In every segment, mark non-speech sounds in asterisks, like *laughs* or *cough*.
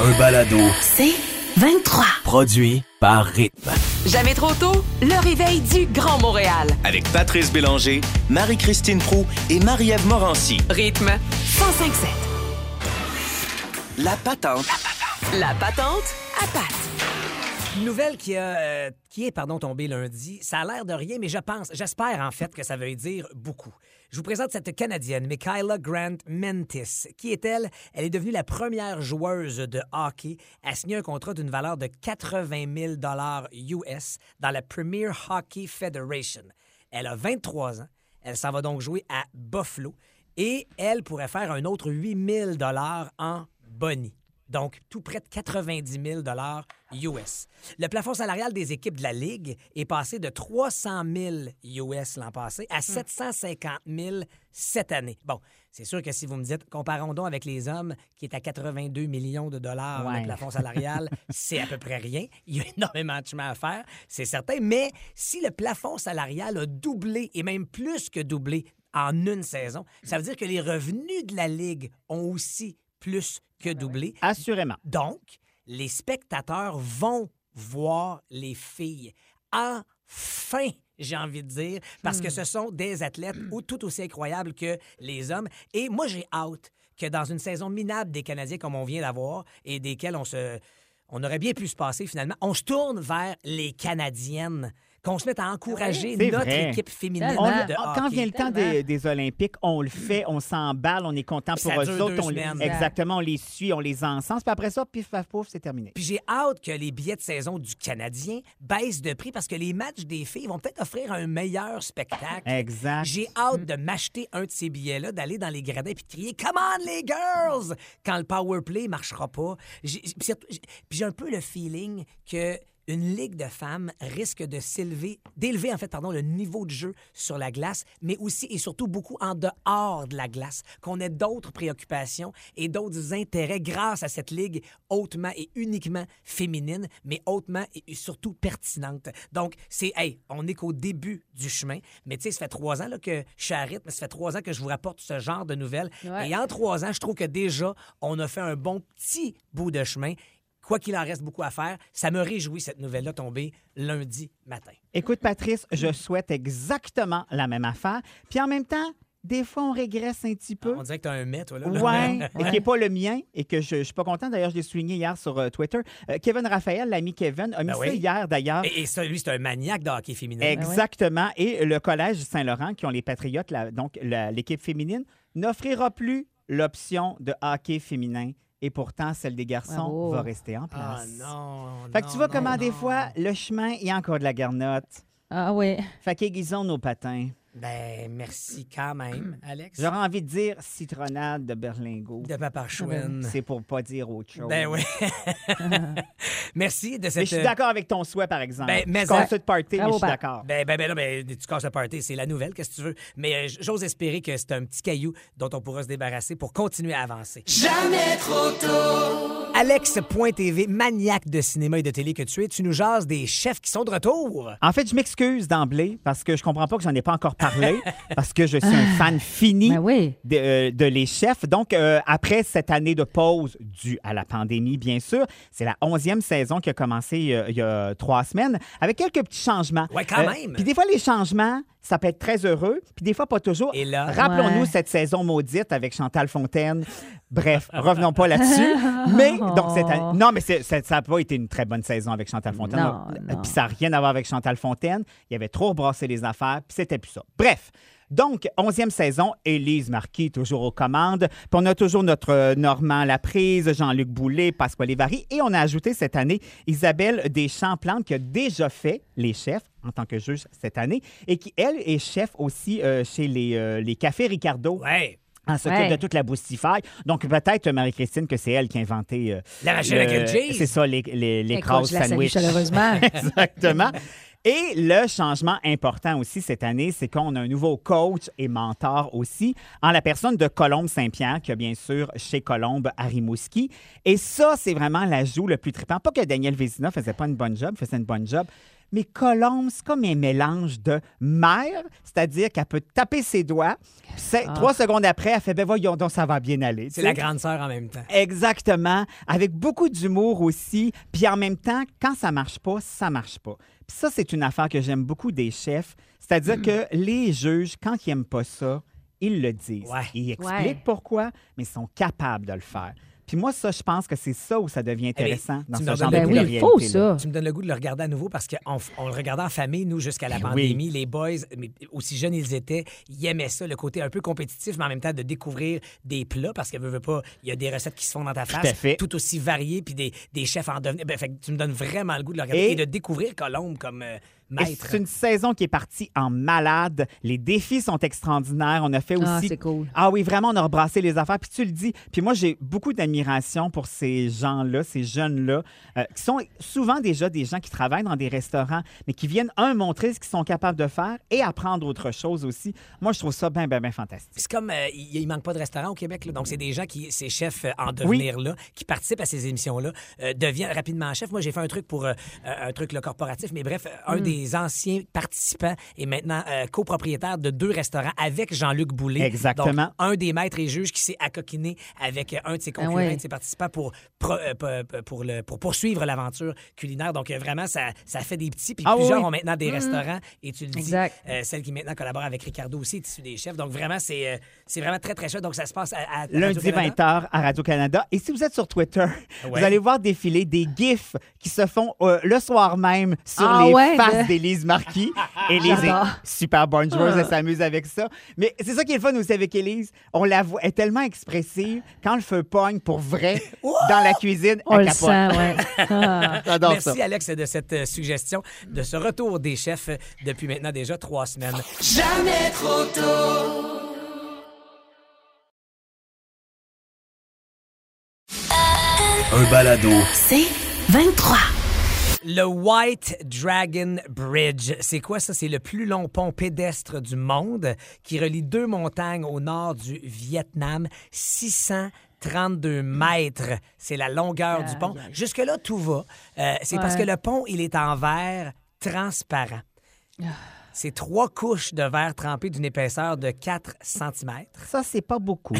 un balado. C'est 23. Produit par Rythme. Jamais trop tôt, le réveil du Grand Montréal. Avec Patrice Bélanger, Marie-Christine Prou et Marie-Ève Morancy. Rythme 1057. La patente. La patente à patte. Une nouvelle qui, a, euh, qui est pardon, tombée lundi, ça a l'air de rien, mais je pense, j'espère en fait que ça veut dire beaucoup. Je vous présente cette Canadienne, Michaela Grant Mentis. Qui est-elle? Elle est devenue la première joueuse de hockey à signer un contrat d'une valeur de 80 000 US dans la Premier Hockey Federation. Elle a 23 ans. Elle s'en va donc jouer à Buffalo et elle pourrait faire un autre 8 000 en boni. Donc, tout près de 90 000 US. Le plafond salarial des équipes de la Ligue est passé de 300 000 US l'an passé à 750 000 cette année. Bon, c'est sûr que si vous me dites, comparons donc avec les hommes qui est à 82 millions de dollars Ouais. le plafond salarial, *laughs* c'est à peu près rien. Il y a énormément de chemin à faire, c'est certain. Mais si le plafond salarial a doublé et même plus que doublé en une saison, ça veut dire que les revenus de la Ligue ont aussi plus que doublé. Assurément. Donc, les spectateurs vont voir les filles. Enfin, j'ai envie de dire, parce que ce sont des athlètes ou- tout aussi incroyables que les hommes. Et moi, j'ai hâte que dans une saison minable des Canadiens comme on vient d'avoir et desquels on se... On aurait bien pu se passer finalement. On se tourne vers les Canadiennes, qu'on se mette à encourager C'est notre vrai. équipe féminine On- de quand vient le temps des, des Olympiques, on le fait, on s'emballe, on est content Puis pour ça eux dure autres. on les- semaines. exactement, on les suit, on les encense. Puis après ça, pif, paf, pouf, c'est terminé. Puis j'ai hâte que les billets de saison du Canadien baissent de prix parce que les matchs des filles vont peut-être offrir un meilleur spectacle. Exact. J'ai hâte de m'acheter un de ces billets-là, d'aller dans les gradins puis de crier Come on, les girls! quand le power play marchera pas. J'ai- Puis surtout, j'ai- puis j'ai un peu le feeling que une ligue de femmes risque de s'élever, d'élever en fait, pardon, le niveau de jeu sur la glace, mais aussi et surtout beaucoup en dehors de la glace, qu'on ait d'autres préoccupations et d'autres intérêts grâce à cette ligue hautement et uniquement féminine, mais hautement et surtout pertinente. Donc, c'est, hey, on est qu'au début du chemin, mais tu sais, ça fait trois ans là, que je suis à rythme, ça fait trois ans que je vous rapporte ce genre de nouvelles. Ouais. Et en trois ans, je trouve que déjà, on a fait un bon petit bout de chemin. Quoi qu'il en reste beaucoup à faire, ça me réjouit cette nouvelle-là tombée lundi matin. Écoute, Patrice, je souhaite exactement la même affaire. Puis en même temps, des fois, on régresse un petit peu. On dirait que tu as un met, toi, là. Ouais, *laughs* et qui n'est pas le mien et que je ne suis pas content. D'ailleurs, je l'ai souligné hier sur euh, Twitter. Euh, Kevin Raphaël, l'ami Kevin, a mis Ben ça oui. hier d'ailleurs. Et, et ça, lui, c'est un maniaque de hockey féminin. Exactement. Et le Collège Saint-Laurent, qui ont les Patriotes, la- donc l'équipe féminine, n'offrira plus l'option de hockey féminin. Et pourtant, celle des garçons Bravo. va rester en Ah place. non. Fait que non, tu vois non, comment des fois, le chemin, il y a encore de la garnotte. Ah oui. Fait qu'aiguisons nos patins. Ben, merci quand même, *clears throat* Alex. J'aurais envie de dire citronnade de berlingot. De Papa Chouine. *laughs* C'est pour pas dire autre chose. Ben oui. *laughs* merci de cette... Mais je suis d'accord avec ton souhait, par exemple. Ben, mais je casse ça- de party, mais je suis d'accord. Ben, ben, ben, non, ben, tu casses le party, c'est la nouvelle, qu'est-ce que tu veux? Mais euh, j'ose espérer que c'est un petit caillou dont on pourra se débarrasser pour continuer à avancer. Jamais trop tôt! Alex.tv, maniaque de cinéma et de télé que tu es, tu nous jases des chefs qui sont de retour. En fait, je m'excuse d'emblée parce que je comprends pas que j'en ai pas encore parlé *laughs* parce que je suis un fan fini Ben oui. de, euh, de Les Chefs. Donc, euh, après cette année de pause due à la pandémie, bien sûr, c'est la onzième saison qui a commencé euh, il y a trois semaines avec quelques petits changements. Ouais, quand même. Puis des fois, les changements, ça peut être très heureux, puis des fois, pas toujours. Et là- Rappelons-nous Ouais. cette saison maudite avec Chantal Fontaine. Bref, *laughs* revenons pas là-dessus. Mais, *laughs* donc, cette année- Non, mais c'est- ça n'a pas été une très bonne saison avec Chantal Fontaine. Non, non. Puis ça n'a rien à voir avec Chantal Fontaine. Il avait trop rebrassé les affaires, puis c'était plus ça. Bref. Donc, onzième saison, Élise Marquis toujours aux commandes. Puis on a toujours notre euh, Normand Laprise, Jean-Luc Boulet, Pasquale Lévary. Et on a ajouté cette année Isabelle Deschamps-Plante qui a déjà fait les chefs en tant que juge cette année et qui, elle, est chef aussi euh, chez les, euh, les Cafés Ricardo. Ouais. Elle s'occupe Ouais. de toute la boostify. Donc, peut-être, Marie-Christine, que c'est elle qui a inventé... euh, La machine à. C'est ça, les, les, les la salue sandwich. chaleureusement. *laughs* Exactement. Et le changement important aussi cette année, c'est qu'on a un nouveau coach et mentor aussi, en la personne de Colombe Saint-Pierre, qui a bien sûr chez Colombe à Rimouski. Et ça, c'est vraiment l'ajout le plus trippant. Pas que Daniel Vézina faisait pas une bonne job, faisait une bonne job, Mais Colombe, c'est comme un mélange de mère, c'est-à-dire qu'elle peut taper ses doigts, puis Ah. trois secondes après, elle fait ben voyons donc, ça va bien aller. C'est la grande sœur en même temps. Exactement, avec beaucoup d'humour aussi. Puis en même temps, quand ça marche pas, ça marche pas. Puis ça, c'est une affaire que j'aime beaucoup des chefs. C'est-à-dire que les juges, quand ils aiment pas ça, ils le disent. Ouais. Ils expliquent Ouais. pourquoi, mais ils sont capables de le faire. Puis moi, ça, je pense que c'est ça où ça devient intéressant dans tu ce me genre donnes- de Ben oui, ça. Tu me donnes le goût de le regarder à nouveau parce qu'on on le regardait en famille, nous, jusqu'à la Ben pandémie. Les boys, mais aussi jeunes ils étaient, ils aimaient ça, le côté un peu compétitif, mais en même temps de découvrir des plats parce que, veux, veux pas, il y a des recettes qui se font dans ta face, à fait. tout aussi variées, puis des, des chefs en devenir. Ben, fait tu me donnes vraiment le goût de le regarder et, Et- de découvrir Colombe comme euh. C'est une saison qui est partie en malade. Les défis sont extraordinaires. On a fait Ah, aussi. c'est cool. Ah oui, vraiment, on a rebrassé les affaires. Puis tu le dis. Puis moi, j'ai beaucoup d'admiration pour ces gens-là, ces jeunes-là, euh, qui sont souvent déjà des gens qui travaillent dans des restaurants, mais qui viennent, un, montrer ce qu'ils sont capables de faire et apprendre autre chose aussi. Moi, je trouve ça bien, bien, bien fantastique. C'est comme, euh, il, manque pas de restaurants au Québec. là. Donc, c'est des gens qui, ces chefs euh, en devenir là, qui participent à ces émissions-là, euh, deviennent rapidement chefs. Moi, j'ai fait un truc pour euh, un truc le corporatif, mais bref, un des anciens participants est maintenant euh, copropriétaire de deux restaurants avec Jean-Luc Boulay. Exactement. Donc, un des maîtres et juges qui s'est accoquiné avec un de ses concurrents, ouais. un de ses participants pour, pro- euh, pour, pour le, pour poursuivre l'aventure culinaire. Donc, euh, vraiment, ça, ça fait des petits. Puis Ah plusieurs oui. ont maintenant des restaurants. Et tu le dis, Exact. euh, celle qui maintenant collabore avec Ricardo aussi est issue des chefs. Donc, vraiment, c'est euh, c'est vraiment très, très chouette. Donc, ça se passe à, Lundi Radio-Canada. 20h à Radio-Canada. Et si vous êtes sur Twitter, Ouais. vous allez voir défiler des gifs qui se font euh, le soir même sur Ah les ouais, faces de- *laughs* d'Élise Marquis. Élise est super bonne joueuse, Ah. elle s'amuse avec ça. Mais c'est ça qui est le fun aussi avec Élise. On la voit, elle est tellement expressive. Quand le feu pogne pour vrai dans la cuisine, On elle le capote. sent, ouais. *laughs* Ah. J'adore Merci, ça. Alex, de cette euh, suggestion, de ce retour des chefs euh, depuis maintenant déjà trois semaines. Un balado. C'est 23. Le White Dragon Bridge, c'est quoi ça? C'est le plus long pont pédestre du monde qui relie deux montagnes au nord du Vietnam, 632 mètres. C'est la longueur du pont. Jusque-là, tout va. Euh, c'est parce que le pont, il est en verre transparent. C'est trois couches de verre trempé d'une épaisseur de 4 cm. Ça, c'est pas beaucoup.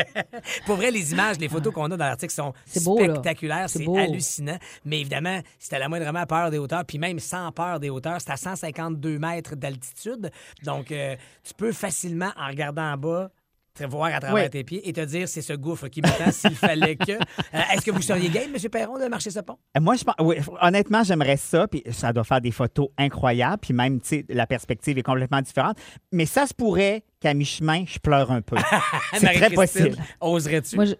*laughs* Pour vrai, les images, les photos qu'on a dans l'article sont beau, spectaculaires, C'est hallucinant. Mais évidemment, si t'as la moindrement peur des hauteurs, puis même sans peur des hauteurs, c'est à 152 mètres d'altitude. Donc, euh, tu peux facilement, en regardant en bas, te voir à travers Oui. tes pieds et te dire c'est ce gouffre qui m'attend s'il fallait que. Euh, Est-ce que vous seriez game, M. Perron, de marcher ce pont? Euh, Moi, je pense, oui, honnêtement, j'aimerais ça, puis ça doit faire des photos incroyables, puis même, tu sais, la perspective est complètement différente. Mais ça se pourrait qu'à mi-chemin, je pleure un peu. *laughs* c'est très possible. Oserais-tu? Moi, je-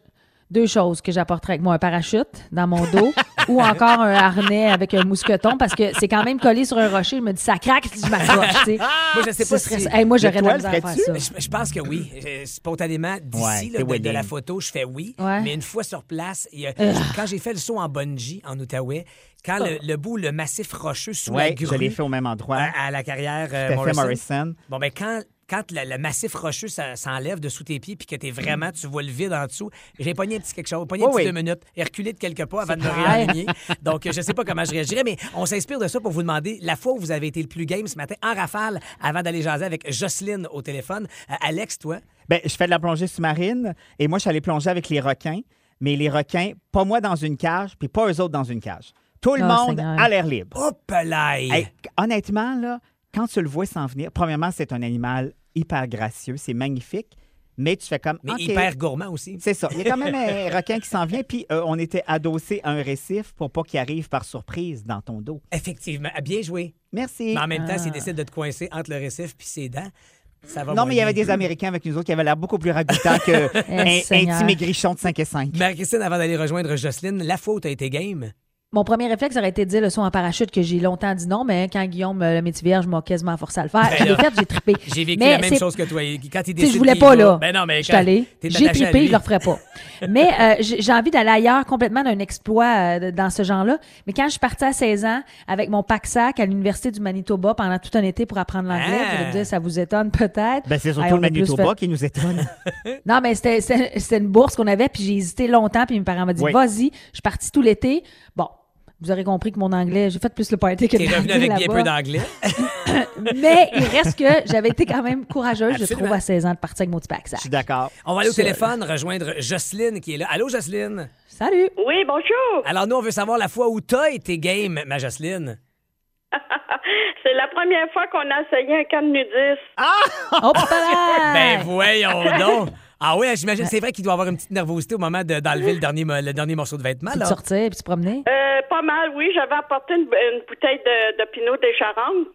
deux choses que j'apporterais avec moi un parachute dans mon dos *laughs* ou encore un harnais avec un mousqueton parce que c'est quand même collé sur un rocher. Je me dis, ça craque si je m'accroche. tu sais. *laughs* Moi, je sais pas serait- si. Hey, moi, j'aurais de la misère à faire ça. Je, je pense que oui. Euh, Spontanément, d'ici, Ouais, de, de la photo, je fais oui. Ouais. Mais une fois sur place, il y a- quand j'ai fait le saut en bungee en Outaouais, quand le, le bout, le massif rocheux sous la je l'ai fait au même endroit. à, à la carrière euh, Morrison. Morrison. Bon, ben quand, quand le, le massif rocheux s'enlève de sous tes pieds puis que t'es vraiment, tu vois le vide en dessous, j'ai pogné un petit quelque chose, pogné un Oui, petit oui. deux minutes et reculé de quelques pas avant de me réaligner. Donc, je sais pas comment je réagirais, mais on s'inspire de ça pour vous demander la fois où vous avez été le plus game ce matin en rafale avant d'aller jaser avec Jocelyne au téléphone. Euh, Alex, toi? Ben, je fais de la plongée sous-marine et moi, je suis allé plonger avec les requins. Mais les requins, pas moi dans une cage, puis pas eux autres dans une cage. Tout le Oh, monde Seigneur. à l'air libre. Hop là! Hey, honnêtement, là, quand tu le vois s'en venir, premièrement, c'est un animal hyper gracieux, c'est magnifique, mais tu fais comme. Mais hyper gourmand aussi. C'est ça. Il y a quand même un *laughs* requin qui s'en vient, puis euh, on était adossé à un récif pour pas qu'il arrive par surprise dans ton dos. Effectivement. Bien joué. Merci. Mais en même temps, Ah. s'il décide de te coincer entre le récif puis ses dents, ça va Non, mais il y avait des Américains avec nous autres qui avaient l'air beaucoup plus ragoûtants que un, *laughs* un Seigneur. petit maigrichon de 5 et 5. Marie-Christine, avant d'aller rejoindre Jocelyne, la faute a été game. Mon premier réflexe aurait été de dire le saut en parachute que j'ai longtemps dit non, mais quand Guillaume, euh, le métier vierge, m'a quasiment forcé à le faire, Ben je l'ai là, fait, j'ai trippé. *laughs* J'ai vécu Mais la même c'est- chose que toi. Quand il décide je voulais pas, là. Ben non, mais Je suis quand allée. J'ai trippé, je le referai pas. *laughs* Mais euh, j'ai envie d'aller ailleurs complètement d'un exploit euh, dans ce genre-là. Mais quand je suis partie à 16 ans avec mon pack-sac à l'université du Manitoba pendant tout un été pour apprendre l'anglais, Ah. dire, ça vous étonne peut-être. Ben, c'est surtout le Manitoba fait- qui nous étonne. *laughs* non, mais c'était- c'était c'était une bourse qu'on avait, puis j'ai hésité longtemps, puis mes parents m'ont dit, Oui. vas-y. Je suis partie tout l'été. Bon, Vous aurez compris que mon anglais, j'ai fait plus le party que T'es le revenu avec bien peu d'anglais. *laughs* Mais il reste que j'avais été quand même courageuse, je trouve, à 16 ans de partir avec mon petit pack Je suis d'accord. On va aller au Seul. téléphone rejoindre Jocelyne qui est là. Allô, Jocelyne? Salut! Oui, bonjour. Alors, nous, on veut savoir la fois où t'as été game, ma Jocelyne. *laughs* C'est la première fois qu'on a essayé un camp de nudistes. Oh! Ben, voyons donc. Ah oui, j'imagine, c'est vrai qu'il doit avoir une petite nervosité au moment de- d'enlever le dernier, mo- le dernier morceau de vêtement. Là. sortir, puis se promener? Euh, pas mal, oui. J'avais apporté une, une bouteille de, de Pinot des Charentes.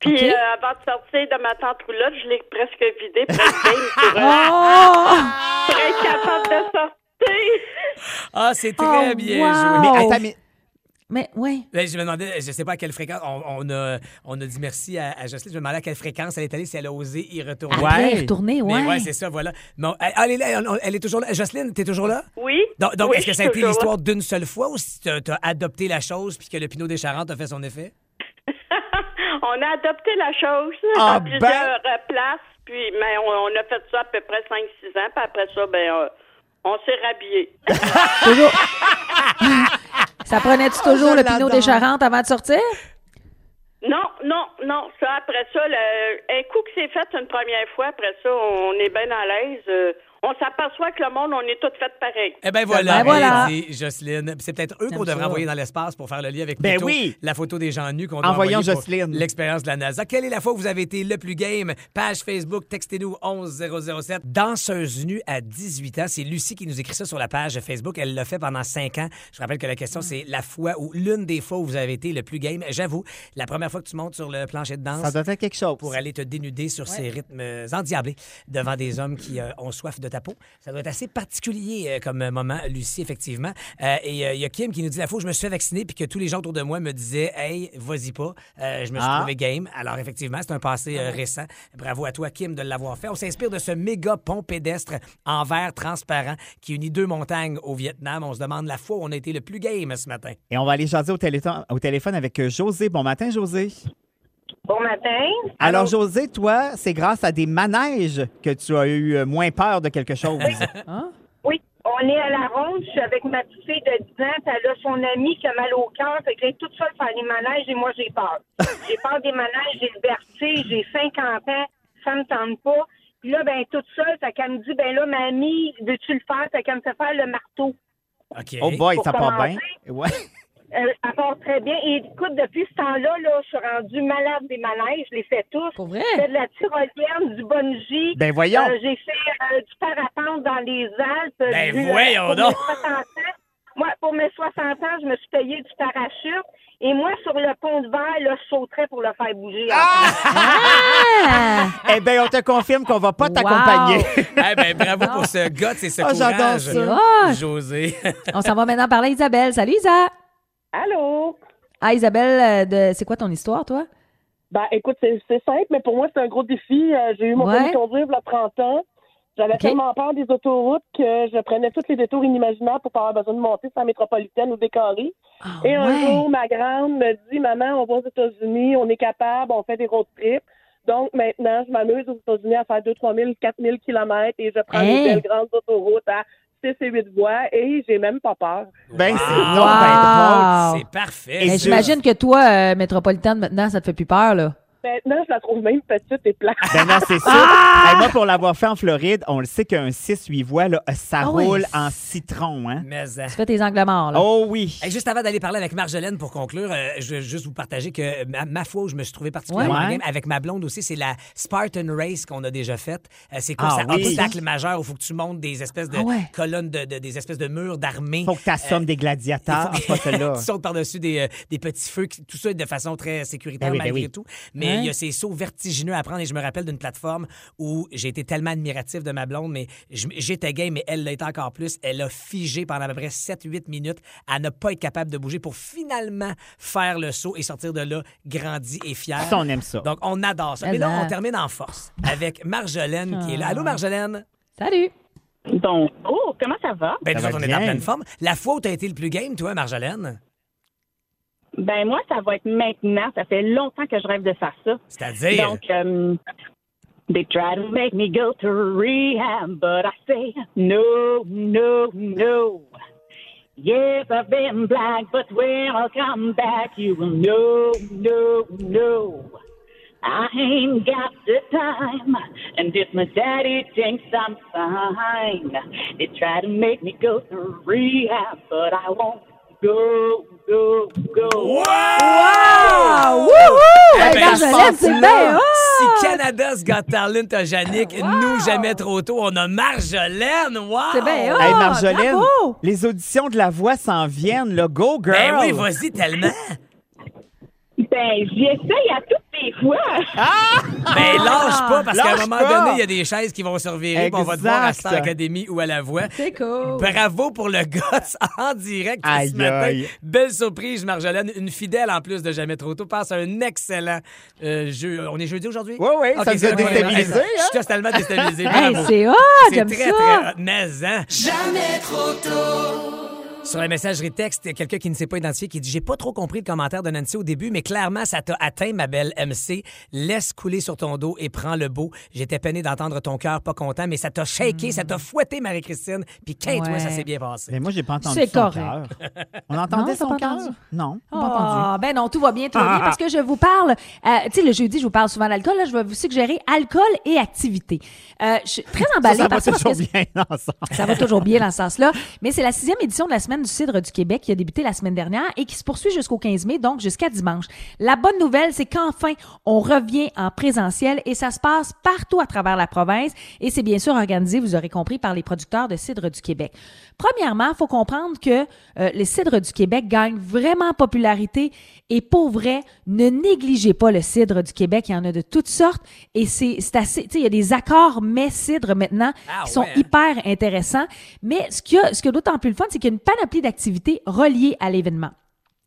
Puis OK. euh, avant de sortir de ma tente roulotte, je l'ai presque vidée game pour, euh, *laughs* Oh! pour être capable de sortir. Ah, c'est très Oh, bien wow. joué. Mais attends, mais Mais oui. Ben, je me demandais, je sais pas à quelle fréquence, on, on a, on a dit merci à, à Jocelyne, je me demandais à quelle fréquence elle est allée, si elle a osé y retourner. Après, Ouais. retourner, ouais. Mais ouais, c'est ça, voilà. Bon, elle, elle est là, elle, elle est toujours là. Jocelyne, t'es toujours là? Oui. Donc, donc, Oui, est-ce que ça a été l'histoire d'une seule fois ou si t'as as adopté la chose puis que le Pinot des Charentes a fait son effet? *laughs* On a adopté la chose Ah, à ben. plusieurs places. Puis, mais on, on a fait ça à peu près 5-6 ans. Puis après ça, ben, euh, on s'est rhabillé. *laughs* Toujours. *laughs* Ça prenait-tu toujours le pinot des Charentes avant de sortir? Non, non, non. Ça, après ça, le, un coup que c'est fait une première fois, après ça, on est bien à l'aise. Euh, on s'aperçoit que le monde, on est tous fait pareil. Eh ben voilà, Ben voilà. bien dit, Jocelyne. C'est peut-être eux qu'on devrait envoyer dans l'espace pour faire le lien avec Ben plutôt oui. la photo des gens nus qu'on doit Envoyons envoyer l'expérience de la NASA. Quelle est la fois où vous avez été le plus game? Page Facebook, textez-nous 11007. Danseuse nue à 18 ans. C'est Lucie qui nous écrit ça sur la page Facebook. Elle l'a fait pendant 5 ans. Je rappelle que la question, c'est la fois où, l'une des fois où vous avez été le plus game. J'avoue, la première fois que tu montes sur le plancher de danse, ça doit être quelque chose. pour aller te dénuder sur ces rythmes endiablés devant des hommes qui euh, ont soif de ta peau. Ça doit être assez particulier euh, comme moment, Lucie, effectivement. Euh, et euh, il y a Kim qui nous dit la fois où je me suis fait vacciner puis que tous les gens autour de moi me disaient Hey, vas-y pas, Euh, je me suis Ah. trouvé game. Alors, effectivement, c'est un passé euh, récent. Bravo à toi, Kim, de l'avoir fait. On s'inspire de ce méga pont pédestre en verre transparent qui unit deux montagnes au Vietnam. On se demande la fois où on a été le plus game ce matin. Et on va aller jaser au, téléphone- au téléphone avec euh, José. Bon matin, José. Bon matin. Alors, José, toi, c'est grâce à des manèges que tu as eu euh, moins peur de quelque chose. Oui, on est à la ronde. Je suis avec ma petite fille de 10 ans. Elle a son amie qui a mal au cœur. Fait qu'elle est toute seule faire les manèges et moi, j'ai peur. *laughs* j'ai peur des manèges, j'ai le vertige, j'ai 50 ans. Ça me tente pas. Puis là, ben, toute seule, fait qu'elle me dit, ben là, mamie, veux-tu le faire? Fait qu'elle me fait faire le marteau. OK. oh boy, Pour ça part bien. Ouais. Euh, elle part très bien. Et écoute, depuis ce temps-là, là, je suis rendue malade des manèges. Je les fais tous. Pour vrai? J'ai fait de la tyrolienne, du bungee. Ben voyons. Euh, j'ai fait euh, du parapente dans les Alpes. Ben Du- voyons pour donc. Mes 60 ans, moi, pour mes 60 ans, je me suis payé du parachute. Et moi, sur le pont de verre, là, je sauterais pour le faire bouger. Ah! Eh bien, on te confirme qu'on va pas Wow. t'accompagner. *laughs* Eh ben, bravo pour ce guts et ce j'adore courage, ça. José. On s'en va maintenant parler à Isabelle. Salut, Isa! Allô? Ah, Isabelle, euh, de... c'est quoi ton histoire, toi? Ben, écoute, c'est simple, mais pour moi, c'est un gros défi. Euh, J'ai eu mon Ouais. permis de conduire il y a 30 ans. J'avais tellement peur des autoroutes que je prenais tous les détours inimaginables pour pas avoir besoin de monter sur la métropolitaine ou des carrés. Ah, Et un ouais. jour, ma grande me dit, maman, on va aux États-Unis, on est capable, on fait des road trips. Donc, maintenant, je m'amuse aux États-Unis à faire 2 3 000, 4 000 kilomètres et je prends Hey. les belles grandes autoroutes à 6 et 8 voies et j'ai même pas peur. Ben, c'est Wow. ben drôle. C'est parfait. J'imagine que toi, euh, métropolitaine, maintenant, ça te fait plus peur, là. Maintenant, je la trouve même petite et plate. Ben non, c'est sûr. Ah! Hey, moi, pour l'avoir fait en Floride, on le sait qu'un 6-8 voies, là, ça Ah oui. roule en citron. Hein? Mais, euh, Tu fais tes angles morts, là. Oh oui. Hey, juste avant d'aller parler avec Marjolaine pour conclure, euh, je veux juste vous partager que ma, ma fois où je me suis trouvé particulièrement Ouais. game avec ma blonde aussi, c'est la Spartan Race qu'on a déjà faite. Euh, c'est quoi Ah ça? oui. Obstacle majeur où il faut que tu montes des espèces de Ah ouais. colonnes, de, de- des espèces de murs d'armée. Faut que tu assommes des gladiateurs. Faut *laughs* tu sautes par-dessus des, euh, des petits feux, tout ça de façon très sécuritaire Ben oui, ben malgré oui. tout. Mais il y a ces sauts vertigineux à prendre et je me rappelle d'une plateforme où j'ai été tellement admiratif de ma blonde, mais j'étais gay, mais elle l'était encore plus. Elle a figé pendant à peu près 7-8 minutes à ne pas être capable de bouger pour finalement faire le saut et sortir de là grandi et fier. Ça, on aime ça. Donc, on adore ça. Mais Mais là, on termine en force avec Marjolaine qui est là. Ah. Allô, Marjolaine? Salut! Donc, oh, comment ça va? Ben, Ça nous va autres, on est en pleine forme. La fois où tu as été le plus game, toi, Marjolaine? Ben moi, ça va être maintenant. Ça fait longtemps que je rêve de faire ça. C'est-à-dire? Donc, euh, they try to make me go to rehab, but I say no, no, no. Yes, I've been black, but when I come back, you will know, know, know. I ain't got the time, and if my daddy thinks I'm fine, they try to make me go to rehab, but I won't go, go, go. Ah, wouhou! Hey, ben, Marjolaine, c'est bien hot! Si Canada's Got Talent a Yannick, nous, jamais trop tôt, on a Marjolaine. Wow! C'est bien hot! Hey, Marjolaine, bravo! les auditions de la voix s'en viennent, là. Go, girl! Ben oui, vas-y, tellement. Ben, j'essaye à toutes les fois. Ben lâche pas, parce qu'à un moment pas. donné, il y a des chaises qui vont se revirer, on va te voir à. Star Academy ou à la voix. C'est cool. Bravo pour le gosse *laughs* en direct Aïe, ce matin. aïe. Belle surprise, Marjolaine. Une fidèle en plus de Jamais trop tôt. Passe un excellent euh, jeu. On est jeudi aujourd'hui? Oui, oui, ça Ok, nous a hein? Je suis totalement *laughs* déstabilisé. Hey, c'est hot! C'est J'aime très, ça! très hot. Mais, hein? Sur la messagerie texte, il y a quelqu'un qui ne s'est pas identifié qui dit J'ai pas trop compris le commentaire de Nancy au début, mais clairement, ça t'a atteint, ma belle MC. Laisse couler sur ton dos et prends le beau. J'étais peiné d'entendre ton cœur pas content, mais ça t'a shaké, ça t'a fouetté, Marie-Christine. Puis quinte, toi, Ouais. ça s'est bien passé. Mais moi, j'ai pas entendu C'est son correct. cœur. On entendait Non, son cœur? entendu? Non, on n'a pas entendu. Ah, ben non, tout va bien, tout va bien, parce que je vous parle, euh, tu sais, le jeudi, je vous parle souvent d'alcool, là, je vais vous suggérer alcool et activité. Euh, je suis très Ça, emballée ça va par ça, parce toujours que bien ensemble. ça va toujours bien dans ce sens-là. Mais c'est la sixième édition de la Semaine du cidre du Québec qui a débuté la semaine dernière et qui se poursuit jusqu'au 15 mai, donc jusqu'à dimanche. La bonne nouvelle, c'est qu'enfin, on revient en présentiel et ça se passe partout à travers la province et c'est bien sûr organisé, vous aurez compris, par les producteurs de cidre du Québec. Premièrement, il faut comprendre que euh, les cidres du Québec gagnent vraiment en popularité et pour vrai, ne négligez pas le cidre du Québec. Il y en a de toutes sortes et c'est assez, tu sais, il y a des accords mais cidre maintenant Ah qui sont ouais, hein? hyper intéressants. Mais ce qui a, ce qui a d'autant plus le fun, c'est qu'il y a une panoplie d'activités reliées à l'événement.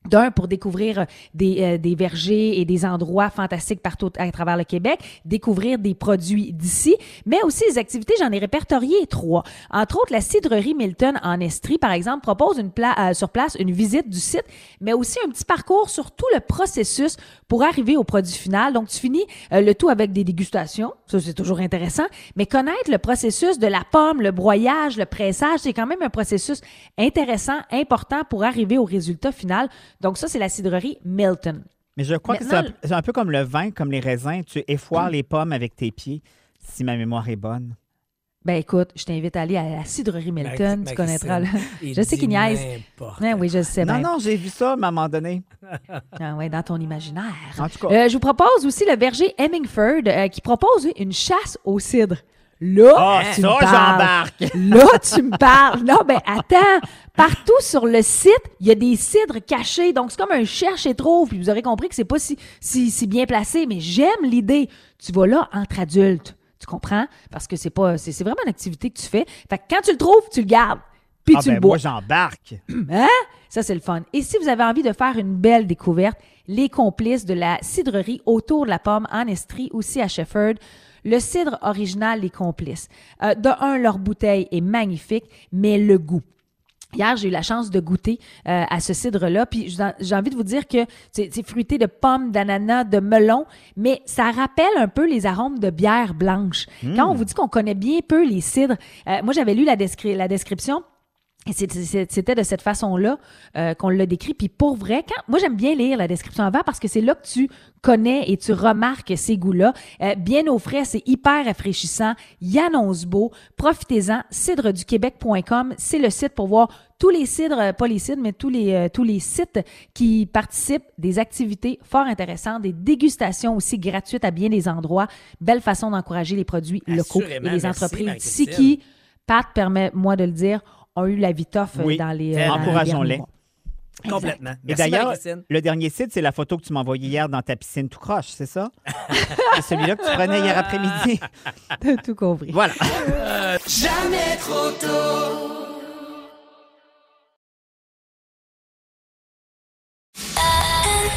D'un, pour découvrir euh, des, euh, des vergers et des endroits fantastiques partout à travers le Québec, découvrir des produits d'ici, mais aussi les activités, j'en ai répertorié trois. Entre autres, la cidrerie Milton en Estrie, par exemple, propose une pla- euh, sur place une visite du site, mais aussi un petit parcours sur tout le processus pour arriver au produit final. Donc, tu finis euh, le tout avec des dégustations, ça c'est toujours intéressant, mais connaître le processus de la pomme, le broyage, le pressage, c'est quand même un processus intéressant, important pour arriver au résultat final. Donc ça, c'est la cidrerie Milton. Mais je crois que c'est un, c'est un peu comme le vin, comme les raisins. Tu effoires les pommes avec tes pieds, si ma mémoire est bonne. Ben écoute, je t'invite à aller à la cidrerie Milton, tu connaîtras. le- Il Je sais qu'il niaise. n'importe Ouais, oui, je sais Non, bien. non, j'ai vu ça à un moment donné. *laughs* Ah ouais, dans ton imaginaire. En tout cas. Euh, je vous propose aussi le verger Hemingford euh, qui propose une chasse au cidre. Là, Ah, tu ça, me parles. j'embarque. *laughs* Là, tu me parles. Non, ben attends. Partout sur le site, il y a des cidres cachés. Donc, c'est comme un cherche et trouve. Puis vous aurez compris que c'est pas si, si, si bien placé, mais j'aime l'idée. Tu vas là entre adultes. Tu comprends? Parce que c'est pas, c'est, c'est vraiment une activité que tu fais. Fait que quand tu le trouves, tu le gardes. Puis Ah, tu ben, le bois. moi, j'embarque. *clears throat* Hein? Ça, c'est le fun. Et si vous avez envie de faire une belle découverte, les complices de la cidrerie autour de la pomme en Estrie, aussi à Shefford, le cidre original Les Complices. Euh, de un, leur bouteille est magnifique, mais le goût. Hier, j'ai eu la chance de goûter euh, à ce cidre-là, puis j'ai envie de vous dire que c'est fruité de pommes, d'ananas, de melon, mais ça rappelle un peu les arômes de bière blanche. Quand on vous dit qu'on connaît bien peu les cidres, euh, moi j'avais lu la, descri- la description, et c'était de cette façon-là euh, qu'on l'a décrit. Puis pour vrai, quand, moi j'aime bien lire la description avant parce que c'est là que tu connais et tu remarques ces goûts-là. Euh, bien au frais, c'est hyper rafraîchissant. Il annonce beau. Profitez-en. Cidreduquebec.com, c'est le site pour voir tous les cidres, euh, pas les cidres, mais tous les, euh, tous les sites qui participent, des activités fort intéressantes, des dégustations aussi gratuites à bien des endroits. Belle façon d'encourager les produits locaux et les entreprises d'ici qui, Pat, permet-moi de le dire, ont eu la vie tough euh, Oui, dans les. euh, encourageons-les. Complètement. Et d'ailleurs, le dernier site, c'est la photo que tu m'as envoyée hier dans ta piscine tout croche, c'est ça? *laughs* c'est celui-là que tu prenais hier après-midi. *laughs* T'as tout compris. Voilà. *laughs*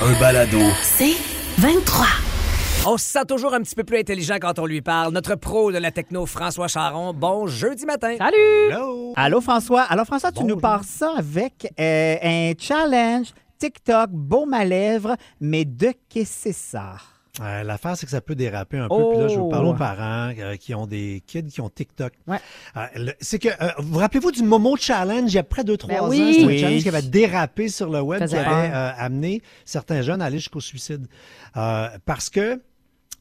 Un balado. C'est 23. On se sent toujours un petit peu plus intelligent quand on lui parle. Notre pro de la techno, François Charon. Bon jeudi matin. Salut! Allô, François. Alors, François, tu nous pars ça avec euh, un challenge TikTok, baume à lèvres, mais de qu'est-ce que c'est ça? Euh, L'affaire, c'est que ça peut déraper un peu. Puis là, je vous parle Oh. aux parents euh, qui ont des kids qui ont TikTok. Ouais. Euh, c'est que, euh, vous vous rappelez-vous du Momo Challenge il y a près de trois Ben ans? oui. C'était un Oui. challenge qui avait dérapé sur le web, qui avait euh, amené certains jeunes à aller jusqu'au suicide. Euh, parce que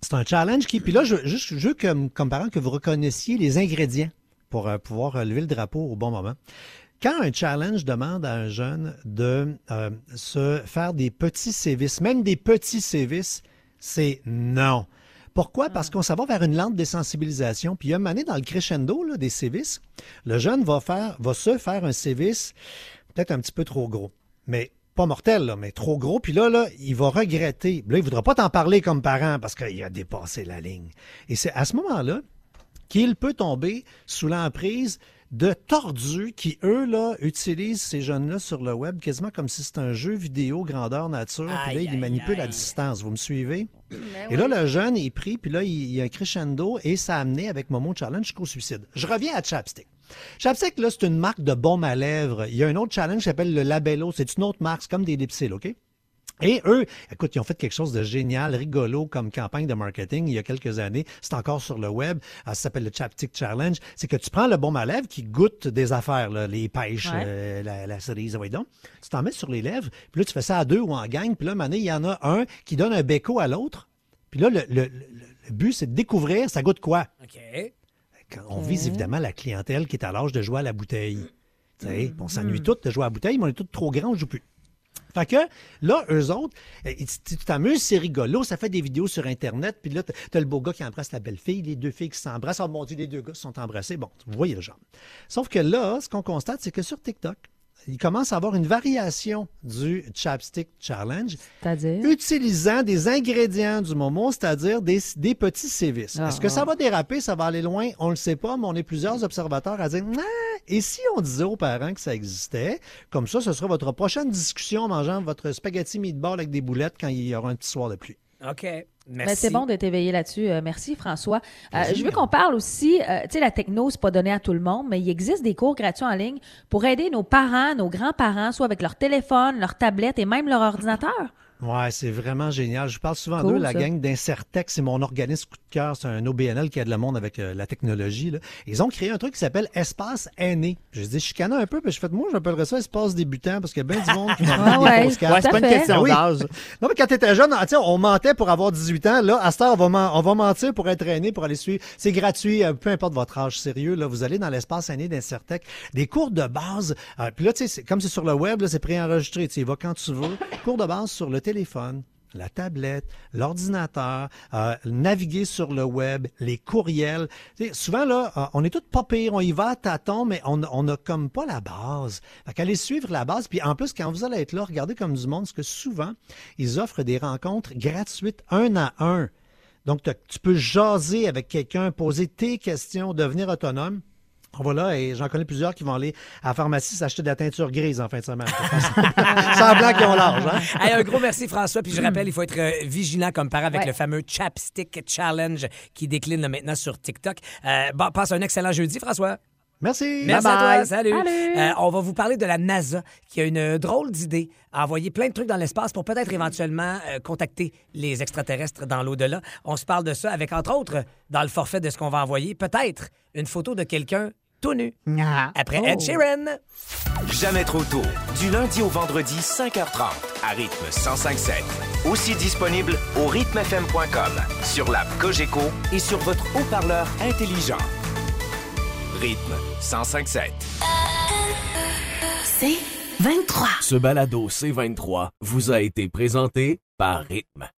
c'est un challenge qui. Puis là, je, veux comme, comme parent que vous reconnaissiez les ingrédients pour euh, pouvoir euh, lever le drapeau au bon moment. Quand un challenge demande à un jeune de euh, se faire des petits sévices, même des petits sévices, c'est non. Pourquoi? Parce qu'on s'en va vers une lente désensibilisation. Puis il y a une année dans le crescendo des sévices, le jeune va, faire, va se faire un sévice peut-être un petit peu trop gros. Mais pas mortel, là, mais trop gros. Puis là, là, il va regretter. Là, il ne voudra pas t'en parler comme parent parce qu'il a dépassé la ligne. Et c'est à ce moment-là qu'il peut tomber sous l'emprise de tordus qui, eux, là, utilisent ces jeunes-là sur le web quasiment comme si c'était un jeu vidéo grandeur nature. Puis là, ils manipulent à distance. Vous me suivez? Et là, le jeune est pris, puis là, il il y a un crescendo et ça a amené avec Momo Challenge jusqu'au suicide. Je reviens à Chapstick. Chapstick, là, c'est une marque de baume à lèvres. Il y a un autre challenge qui s'appelle le Labello. C'est une autre marque, c'est comme des lipsils, OK? Et eux, écoute, ils ont fait quelque chose de génial, rigolo comme campagne de marketing il y a quelques années. C'est encore sur le web. Ah, Ça s'appelle le Chapstick Challenge. C'est que tu prends le baume à lèvres qui goûte des affaires, là, les pêches, Ouais. euh, la, la cerise, ouais, donc. Tu t'en mets sur les lèvres, puis là, tu fais ça à deux ou en gang. Puis là, mané, il y en a un qui donne un béco à l'autre. Puis là, le, le- le- le but, c'est de découvrir ça goûte quoi? OK. On vise évidemment la clientèle qui est à l'âge de jouer à la bouteille. Sais, On s'ennuie tous de jouer à la bouteille, mais on est tous trop grands, on joue plus. Fait que là, eux autres, euh, tu t'amuses, c'est rigolo, ça fait des vidéos sur Internet, puis là, t'as le beau gars qui embrasse la belle fille, les deux filles qui s'embrassent. Oh mon Dieu, les deux gars se sont embrassés. Bon, vous voyez le genre. Sauf que là, ce qu'on constate, c'est que sur TikTok, il commence à avoir une variation du Chapstick Challenge C'est-à-dire? utilisant des ingrédients du moment, c'est-à-dire des, des petits sévices. Ah, Est-ce que ça ah. va déraper, ça va aller loin? On ne le sait pas, mais on est plusieurs observateurs à dire et si on disait aux parents que ça existait, comme ça, ce sera votre prochaine discussion en mangeant votre spaghetti meatball avec des boulettes quand il y aura un petit soir de pluie. OK. Merci. C'est bon d'être éveillé là-dessus. Euh, merci, François. Euh, je veux qu'on parle aussi, euh, tu sais, la techno, c'est pas donné à tout le monde, mais il existe des cours gratuits en ligne pour aider nos parents, nos grands-parents, soit avec leur téléphone, leur tablette et même leur ordinateur. Ouais, c'est vraiment génial. Je parle souvent Cool, d'eux, la ça. gang d'Incertec. C'est mon organisme coup de cœur. C'est un OBNL qui aide le monde avec euh, la technologie. là. Ils ont créé un truc qui s'appelle Espace Aîné. Je dis, je chicane un peu, puis je fais, moi, j'appellerais ça Espace Débutant parce qu'il y a bien du monde qui m'a Ah ouais. des. Ouais, c'est pas une question Ah oui. d'âge. Non, mais quand t'étais jeune, tu sais, on mentait pour avoir 18 ans. Là, à cette heure, on va, men- on va mentir pour être aîné, pour aller suivre. C'est gratuit, euh, peu importe votre âge sérieux. Là, vous allez dans l'espace aîné d'Incertec. Des cours de base. euh, puis là, tu sais, comme c'est sur le web, là, c'est préenregistré. Tu y vas quand tu veux. Cours de base sur le téléphone la tablette, l'ordinateur, euh, naviguer sur le web, les courriels. Souvent, là, euh, on est tous pas pire, on y va à tâtons, mais on n'a comme pas la base. Fait qu'allez suivre la base. Puis en plus, quand vous allez être là, regardez comme du monde, parce que souvent, ils offrent des rencontres gratuites un à un. Donc, tu peux jaser avec quelqu'un, poser tes questions, devenir autonome. Voilà, et j'en connais plusieurs qui vont aller à la pharmacie s'acheter de la teinture grise en fin de semaine. *laughs* *laughs* Semblant qu'ils ont l'âge, hein? Hey, un gros merci, François. Puis je rappelle, il faut être euh, vigilant comme parent avec Ouais. le fameux Chapstick Challenge qui décline là, maintenant sur TikTok. Euh, bon, passe un excellent jeudi, François. Merci. Merci à toi. Salut. Salut. Euh, on va vous parler de la NASA qui a une drôle d'idée à envoyer plein de trucs dans l'espace pour peut-être éventuellement euh, contacter les extraterrestres dans l'au-delà. On se parle de ça avec, entre autres, dans le forfait de ce qu'on va envoyer, peut-être une photo de quelqu'un tout nu. Ah. Après Oh. Ed Sheeran. Jamais trop tôt. Du lundi au vendredi, 5h30, à rythme 105.7. Aussi disponible au rythmefm.com, sur l'app Cogeco et sur votre haut-parleur intelligent. Rythme 105.7. C'est 23. Ce balado C23 vous a été présenté par Rythme.